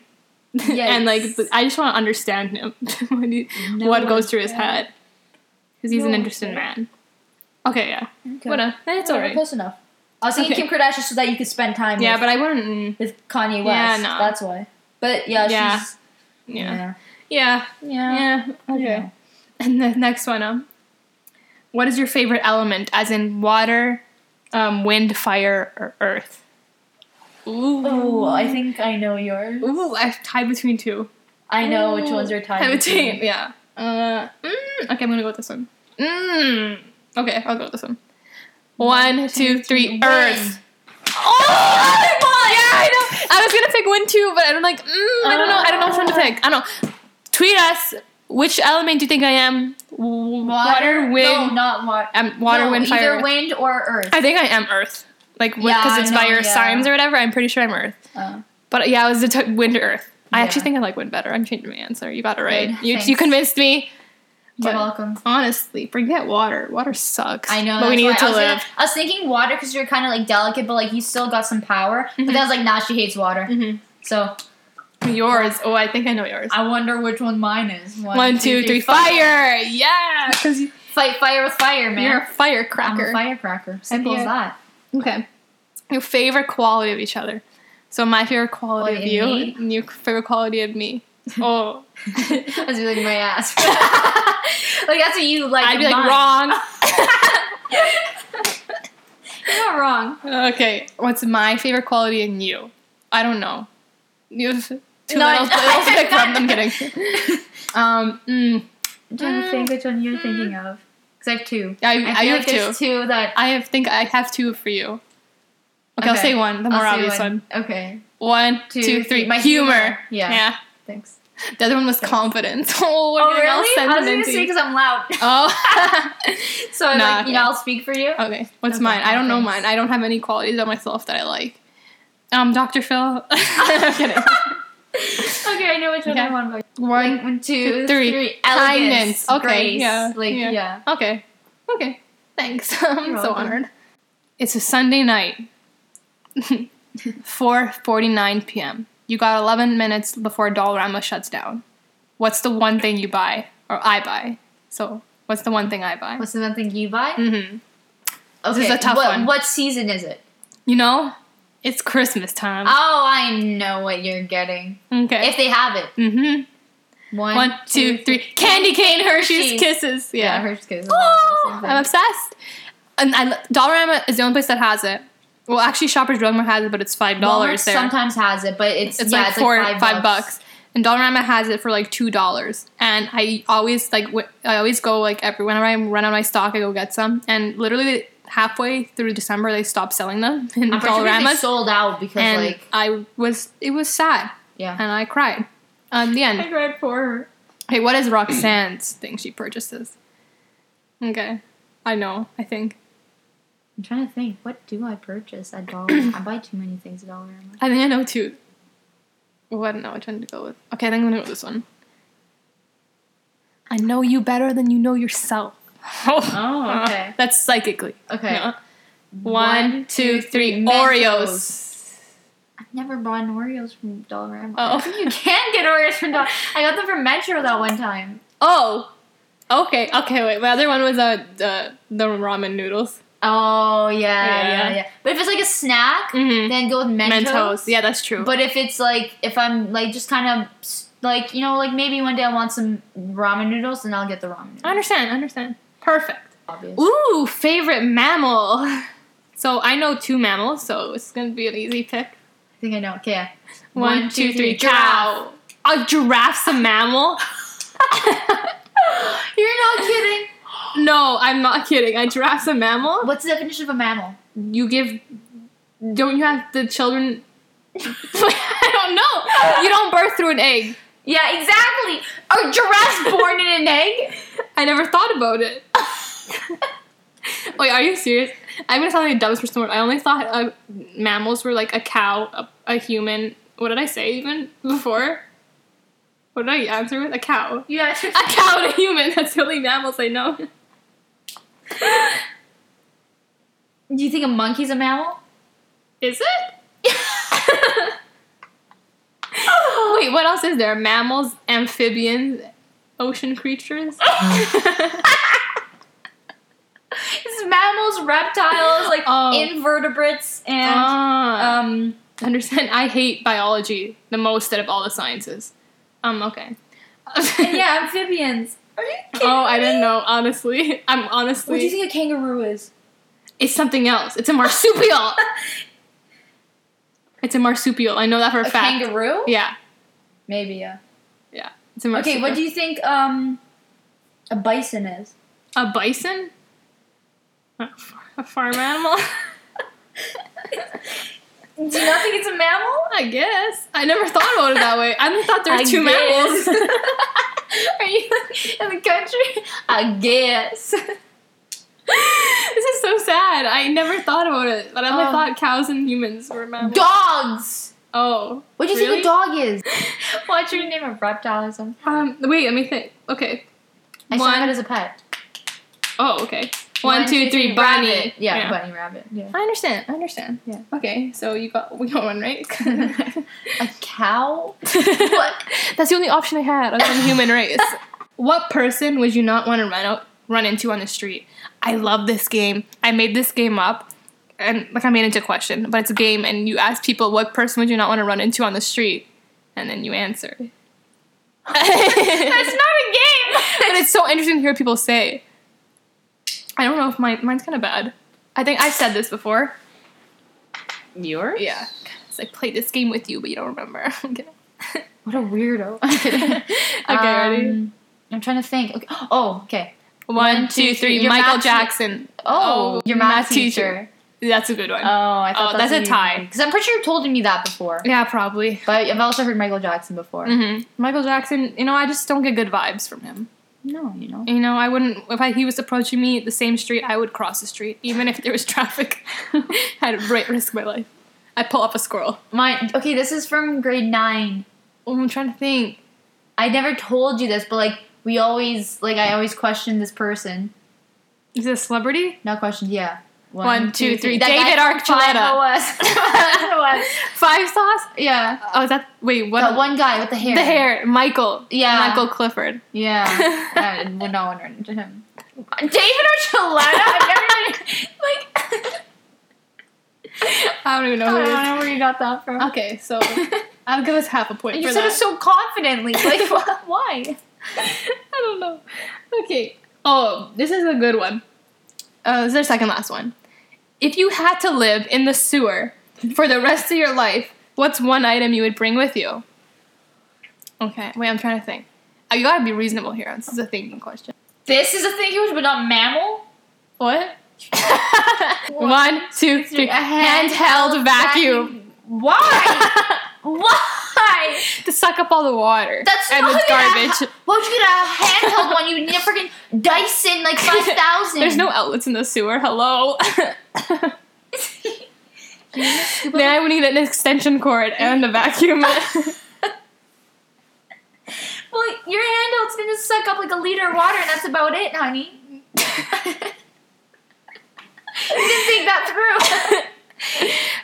and like I just want to understand him when he, No what goes through his head because he's No an interesting man. Okay, yeah, Okay. whatever. It's alright. Close enough. I was thinking Okay. Kim Kardashian so that you could spend time. Yeah, with, but I wouldn't. with Kanye West. Yeah, no. That's why. But yeah, Yeah. she's. Yeah, yeah, Yeah. yeah. Okay. And the next one, um, what is your favorite element? As in water, um, wind, fire, or earth? Ooh. Oh, I think I know yours. Ooh, I tied between two. I know which ones are tied. Tied between. between, yeah. Uh, mm, okay, I'm gonna go with this one. Mm. Okay, I'll go with this one. One, two, three. Earth. Oh, my god! yeah, I know. I was gonna pick wind too, but I'm like, mm, I don't know. I don't know which one to pick. I don't know. Tweet us. Which element do you think I am? W- Water, wind. No, not water. um, water, no, wind, either fire. earth. wind or earth. I think I am Earth. Like, because Yeah, it's I by your yeah. signs or whatever. I'm pretty sure I'm Earth. Uh, But yeah, it was the t- wind earth. I actually think I like wind better. I'm changing my answer. You got it right. Good, You, you convinced me. You're But welcome. honestly, forget water. Water sucks. I know. but we need to I was, live. gonna- I was thinking water because you're kind of like delicate, but like you still got some power. But Mhm. then I was like, nah, she hates water. Mhm. So Yours. Oh, I think I know yours. I wonder which one mine is. One, two, three, fire! Yeah, because Fight fire with fire, man. you're a I'm firecracker. a firecracker. Simple as that. Okay. Your favorite quality of each other. So my favorite quality of you, me? and your favorite quality of me. Oh, That's be like my ass. like that's what you like. I'd be like wrong. You're not wrong. okay, what's my favorite quality in you? I don't know. You have two No, little, I- little pick from. I'm kidding. Um, mm, trying to think which one you're thinking of. Because I have two. I, I, I, have like two. two that. I have think I have two for you. Okay, I'll say one, the more I'll say obvious one. Okay. One, Two, two, three. My humor. Yeah. Yeah. Thanks. The other one was confidence. Oh, we're Oh getting all really? I was gonna sentimenty. say because I'm loud. Oh. so I Nah, like okay. you know I'll speak for you. okay. What's Okay, mine? I don't know thanks. mine. I don't have any qualities of myself that I like. Um, Dr. Phil. I'm kidding. Okay, I know which one Okay. I want. One, One, two, three. three. Kindness. Elegance, Okay, grace. yeah, Like yeah. yeah. Okay. Okay. Thanks. I'm You're so welcome. honored. It's a Sunday night. 4:49 p.m. You got 11 minutes before Dollarama shuts down. What's the one thing you buy or I buy? So, what's the one thing I buy? What's the one thing you buy? Mhm. Okay. This is a tough what, one. What season is it? You know, it's Christmas time. Oh, I know what you're getting. okay. If they have it. mhm. One, One, two, three. Candy cane Hershey's Hershey's. Kisses. Yeah, Yeah. Hershey's Kisses. Oh, I'm obsessed. And I, Dollarama is the only place that has it. Well, actually, Shoppers Drug Mart has it, but it's five dollars there. Sometimes has it, but it's, it's yeah, like it's four, like five, bucks. And Dollarama has it for like two dollars. And I always like, wh- I always go like every whenever I run out of my stock, I go get some. And literally halfway through December, they stopped selling them in I'm pretty sure they Dollarama. sold out because and like I was, it was sad, yeah. and I cried. Um, the end. I cried for her. Hey, what is Roxanne's thing she purchases? Okay, I know. I think. I'm trying to think. What do I purchase at Dollar? I buy too many things at Dollar. I think I know too. Oh, I don't know which one to go with. Okay, I think I'm gonna go with this one. I know you better than you know yourself. Oh, okay. That's psychically. Okay. Yeah. One, two, three. Oreos. I've never bought Oreos from Dollarama. Oh. I you can get Oreos from Dollar. I got them from Metro that one time. Oh. Okay. Okay. Wait. My other one was uh, the the ramen noodles. Oh yeah, Yeah. yeah, yeah. But if it's like a snack, Mm-hmm. then go with Mentos. Mentos. Yeah, that's true. But if it's like if I'm like just kind of like you know like maybe one day I want some ramen noodles, then I'll get the ramen. Noodles. I understand. I understand. Perfect. Obvious. Ooh, favorite mammal. So I know two mammals, so it's gonna be an easy pick. I think I know. Okay. Yeah. One, two, three. Cow. A giraffe's a mammal? You're not kidding. No, I'm not kidding. A giraffe's a mammal? What's the definition of a mammal? You give. Don't you have the children? I don't know. You don't birth through an egg. Yeah, exactly. Are giraffes born in an egg? I never thought about it. Wait, are you serious? I'm gonna sound like a dumbest person. I only thought uh, mammals were like a cow, a, a human. What did I say even before? What did I answer with? A cow. Yeah. A cow and a human. That's the only mammals I know. Do you think a monkey's a mammal? Is it? Wait, what else is there? Mammals, amphibians, ocean creatures. It's mammals, reptiles, like Oh. invertebrates, and Ah, um. understand. I hate biology the most out of all the sciences. Um, okay. and yeah, amphibians. Are you kidding Oh, I didn't know. Honestly, I'm honestly. What do you think a kangaroo is? It's something else. It's a marsupial. it's a marsupial. I know that for a, A fact. kangaroo? Yeah, Maybe yeah. yeah. It's a marsupial. Okay, what do you think um a bison is? A bison? A farm animal? Do you not think it's a mammal? I guess. I never thought about it that way. I never thought there were I two guess. mammals. Are you in the country? I guess. this is so sad. I never thought about it, but I only Oh. thought cows and humans were mammals. Dogs. Oh. What do you really? think a dog is? What's your name? A reptile or something? Um. Wait. Let me think. Okay. I saw One- it as a pet. Oh. Okay. One, two, three. Bunny. Rabbit. Yeah, bunny rabbit. Yeah. I understand. I understand. Yeah. Okay. So you got we got one right. A cow? what? That's the only option I had other than human race. what person would you not want to run out run into on the street? I love this game. I made this game up. And like I made it into a question, but it's a game and you ask people what person would you not want to run into on the street? And then you answer. That's not a game. but it's so interesting to hear people say. I don't know if mine mine's kind of bad. I think I've said this before. Yours? Yeah. It's like play this game with you, but you don't remember. I'm kidding. What a weirdo. okay, ready? Um, I'm trying to think. Okay. Oh, okay. One, two, three. Your Michael math te- Jackson. Oh, your math, teacher. That's a good one. Oh, I thought Oh, that's a tie. Because I'm pretty sure you told me that before. yeah, probably. But I've also heard Michael Jackson before. hmm Michael Jackson. You know, I just don't get good vibes from him. No, you know. You know, I wouldn't. If I, he was approaching me the same street, I would cross the street, even if there was traffic. I'd right risk my life. I'd pull up a squirrel. My okay, this is from grade nine. Oh, I'm trying to think. I never told you this, but like we always like I always question this person. Is it a celebrity? Not questioned, yeah. One, two, three. That David Archuleta. 501. Five sauce? yeah. Oh, is that wait? What? That one guy with the hair. The hair, Michael. Yeah. Michael Clifford. Yeah. Not want to run into him. David Archuleta? I've never been, like I don't even know I don't know where you got that from. Okay, so I'll give us half a point And for you said that. it so confidently. Like why? I don't know. Okay. Oh, this is a good one. Uh, this is our second last one. If you had to live in the sewer for the rest of your life, what's one item you would bring with you? Okay, wait, I'm trying to think. Uh, You gotta be reasonable here. This is a thinking question. This is a thinking question, but not mammal? What? One, two, three. A handheld vacuum. Why? Why? to suck up all the water. That's and not it's garbage. ha- Why would you get a handheld one? You need a freaking Dyson like five thousand. There's no outlets in the sewer. Hello. then I would need an extension cord and a vacuum. Well, your handheld's gonna suck up like a liter of water, and that's about it, honey. you didn't think that through.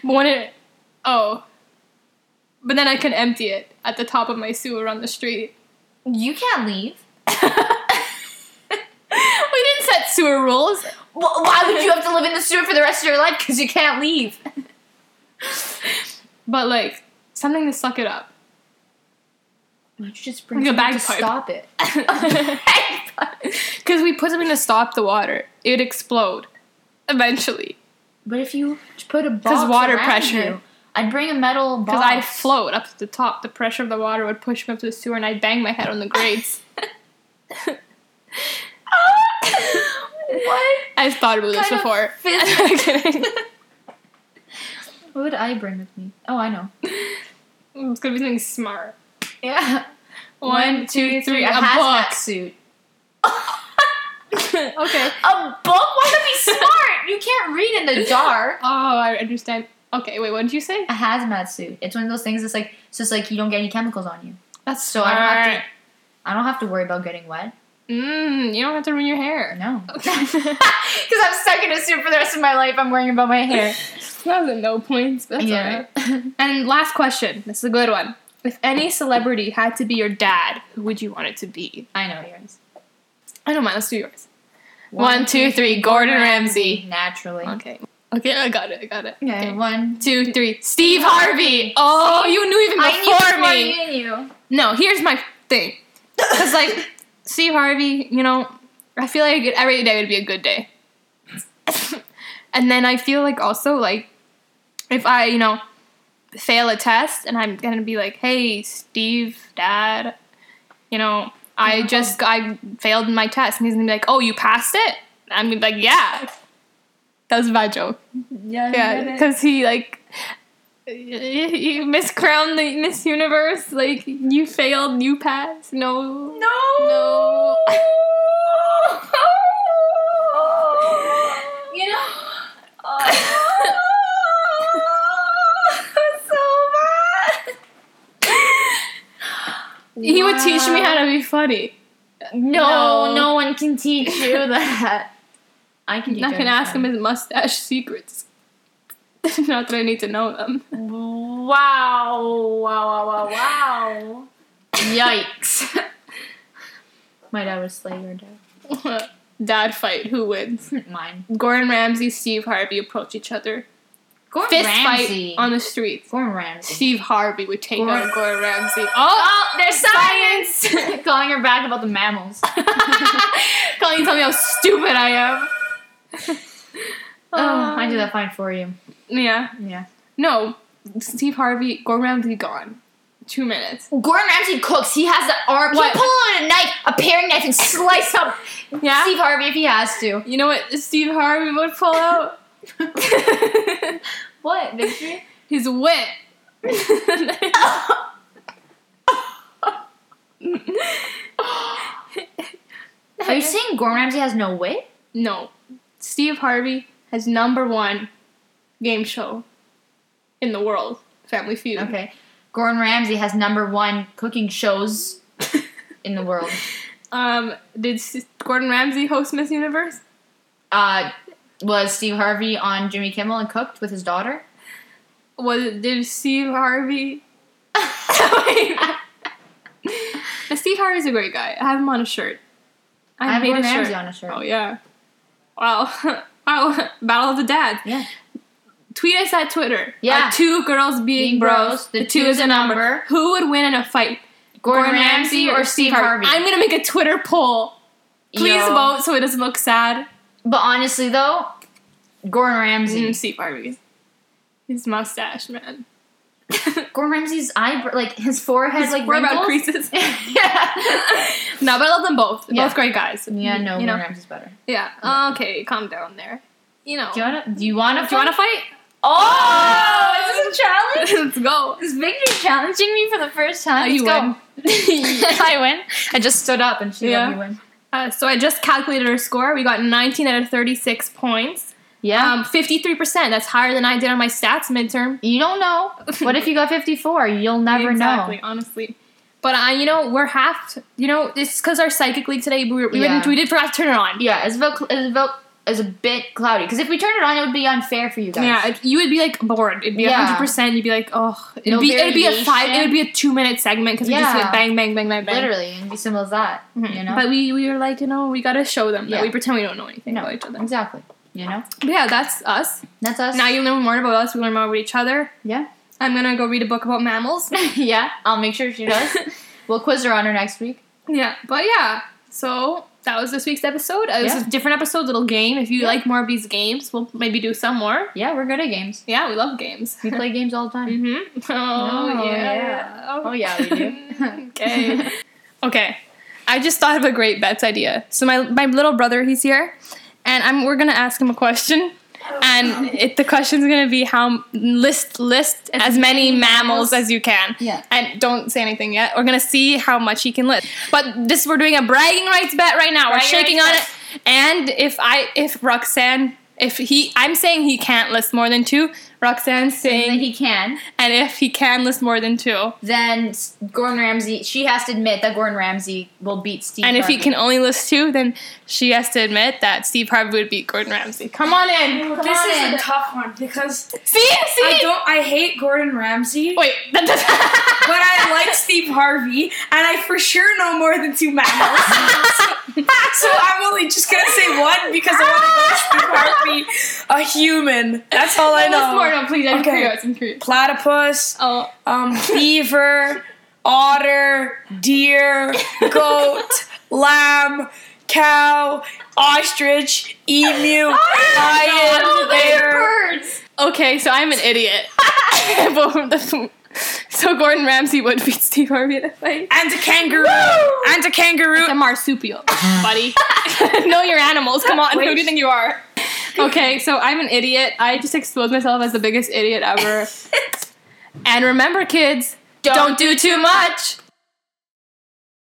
But when it, oh, but then I can empty it at the top of my sewer on the street. you can't leave. we didn't set sewer rules. Well, why would you have to live in the sewer for the rest of your life? Because you can't leave. But like something to suck it up. Why don't you just bring Like a something to stop it? Because we put something to stop the water, it would explode eventually. But if you put a box Because water pressure. you, I'd bring a metal box. Because I'd float up to the top. The pressure of the water would push me up to the sewer, and I'd bang my head on the grates. Ah! what? I've thought about this before. What would I bring with me? Oh, I know. it's gonna be something smart. Yeah. One, two, three. A, A, hazmat book. suit. okay. A book? Why would be smart? You can't read in the dark. Oh, I understand. Okay, wait. What did you say? A hazmat suit. It's one of those things that's like so it's just like you don't get any chemicals on you. That's So I don't have to I don't have to worry about getting wet. Mmm. You don't have to ruin your hair. No. Because I'm stuck in a suit for the rest of my life. I'm worrying about my hair. That was a no points. But that's alright. And last question. This is a good one. If any celebrity had to be your dad, who would you want it to be? I know yours. I don't mind. Let's do yours. One, two, three. Gordon Ramsay. Naturally. Okay. Okay, I got it. I got it. Okay, one. Two, three. Steve Harvey. Oh, you knew even before me. I knew before before me. you knew. No, here's my thing. Because, like, Steve Harvey, you know, I feel like every day would be a good day. and then I feel like also, like, if I, you know, fail a test and I'm gonna be like, hey, Steve, dad, you know, I uh-huh. just, I failed my test. And he's gonna be like, oh, you passed it? I'm gonna be like, yeah. That was bad joke. Yeah. Yeah, because he like you miscrowned the Miss Universe. Like you failed, you passed. No, No. no. you know. Oh, so bad. He would teach me how to be funny. No, No. no, one can teach you that. I can. I can ask him his mustache secrets. Not that I need to know them. Wow! Wow! Wow! Wow! Wow! Yikes! My dad would slay your dad. Dad fight. Who wins? Mine. Gordon Ramsay, Steve Harvey approach each other. Gordon Fist Ramsay. fight on the street. Gordon Ramsay. Steve Harvey would take Gordon- out Gordon Ramsay. Oh, Oh, there's science! Calling her back about the mammals. Calling Colleen, tell me how stupid I am. Um, oh, I do that fine for you. Yeah. Yeah. No, Steve Harvey, Gordon Ramsay gone. Two minutes. Gordon Ramsay cooks. He has the arm. What? He pull out a knife, a paring knife, and slice up Yeah. Steve Harvey if he has to. You know what Steve Harvey would pull out? What victory? His wit. Are you saying Gordon Ramsay has no wit? No. Steve Harvey has number one game show in the world. Family Feud. Okay. Gordon Ramsay has number one cooking shows in the world. Um, did S- Gordon Ramsay host Miss Universe? Uh, was Steve Harvey on Jimmy Kimmel and cooked with his daughter? Was did Steve Harvey? Steve Harvey's a great guy. I have him on a shirt. I have made Gordon a Ramsay shirt. on a shirt. Oh yeah. Wow. wow. Battle of the Dads. Yeah. Tweet us at Twitter. Yeah. Two girls being, Being bros. bros, The, the two two is a number. Who would win in a fight? Gordon, Ramsay or Steve Harvey? I'm gonna make a Twitter poll. Please Yo. vote so it doesn't look sad. But honestly, though, Gordon Ramsay. Mm, Steve Harvey. His mustache, man. Gordon Ramsay's eyebrow, like his forehead, His like forehead creases. yeah. no, but I love them both. They're Yeah. Both great guys. Yeah, no, You know? Gordon Ramsay's better. Yeah. Okay, calm down there. You know. Do you wanna? Do you wanna? Do you want to fight? Oh, is this a challenge? Let's go. Is Victory challenging me for the first time? Oh, you Let's win. go. I win. I just stood up and she Yeah. let me win. Uh, so I just calculated our score. We got 19 out of 36 points. Yeah. Um, 53%. That's higher than I did on my stats midterm. you don't know. What if you got 54? You'll never exactly, know. honestly. But I, you know, we're half. You know, it's because our psychic league today. We, were, we, Yeah. didn't, we did forgot to turn it on. Yeah, Isabel, Isabel is a bit cloudy because if we turned it on, it would be unfair for you guys. Yeah, it, you would be like bored. It'd be Yeah. hundred percent. You'd be like, oh, it'd No be it'd be a five. It'd be a two minute segment because we just Yeah. went bang bang bang bang bang. literally, and be simple as that. Mhm. You know. But we we were like, you know, we gotta show them that Yeah. we pretend we don't know anything no, about each other. exactly. You know. But yeah, that's us. That's us. Now you learn more about us. We learn more about each other. Yeah. I'm gonna go read a book about mammals. yeah. I'll make sure she does. we'll quiz her on her next week. yeah, but yeah. So that was this week's episode. Uh, This Yeah. is a different episode, little game. If you Yeah. like more of these games, we'll maybe do some more. Yeah, we're good at games. Yeah, we love games. We play games all the time. Mm-hmm. Oh, Oh, yeah. yeah. Oh, yeah, we do. okay. okay. I just thought of a great bets idea. So my my little brother, he's here, and I'm we're gonna ask him a question. And it, the question's gonna be how list list as, many mammals as you can. Yeah. And don't say anything yet. We're gonna see how much he can list. But this we're doing a bragging rights bet right now. we're shaking on it. And if I if Roxanne if he I'm saying he can't list more than two. Roxanne's That saying he can. and if he can list more than two. Then Gordon Ramsay. She has to admit that Gordon Ramsay will beat Steve. And if he can only list two, then she has to admit that Steve Harvey would beat Gordon Ramsay. Come on in. Come this on is in. a tough one because see, see. I don't. I hate Gordon Ramsay, Wait. but I like Steve Harvey, and I for sure know more than two mammals. so I'm only just gonna say one because I want to go Steve Harvey, a human. That's all I List more, know. no, please. I'm Okay. curious. I'm curious. Platypus, Oh, um, beaver, otter, deer, goat, lamb, cow, ostrich, emu, lion, bear. birds. okay. So I'm an idiot. so Gordon Ramsay would beat Steve Harvey in a fight. and a kangaroo, and a kangaroo. It's a marsupial, buddy. know your animals. Come on. Who do you think you are? Okay, so I'm an idiot. I just exposed myself as the biggest idiot ever. and remember, kids, don't do too much.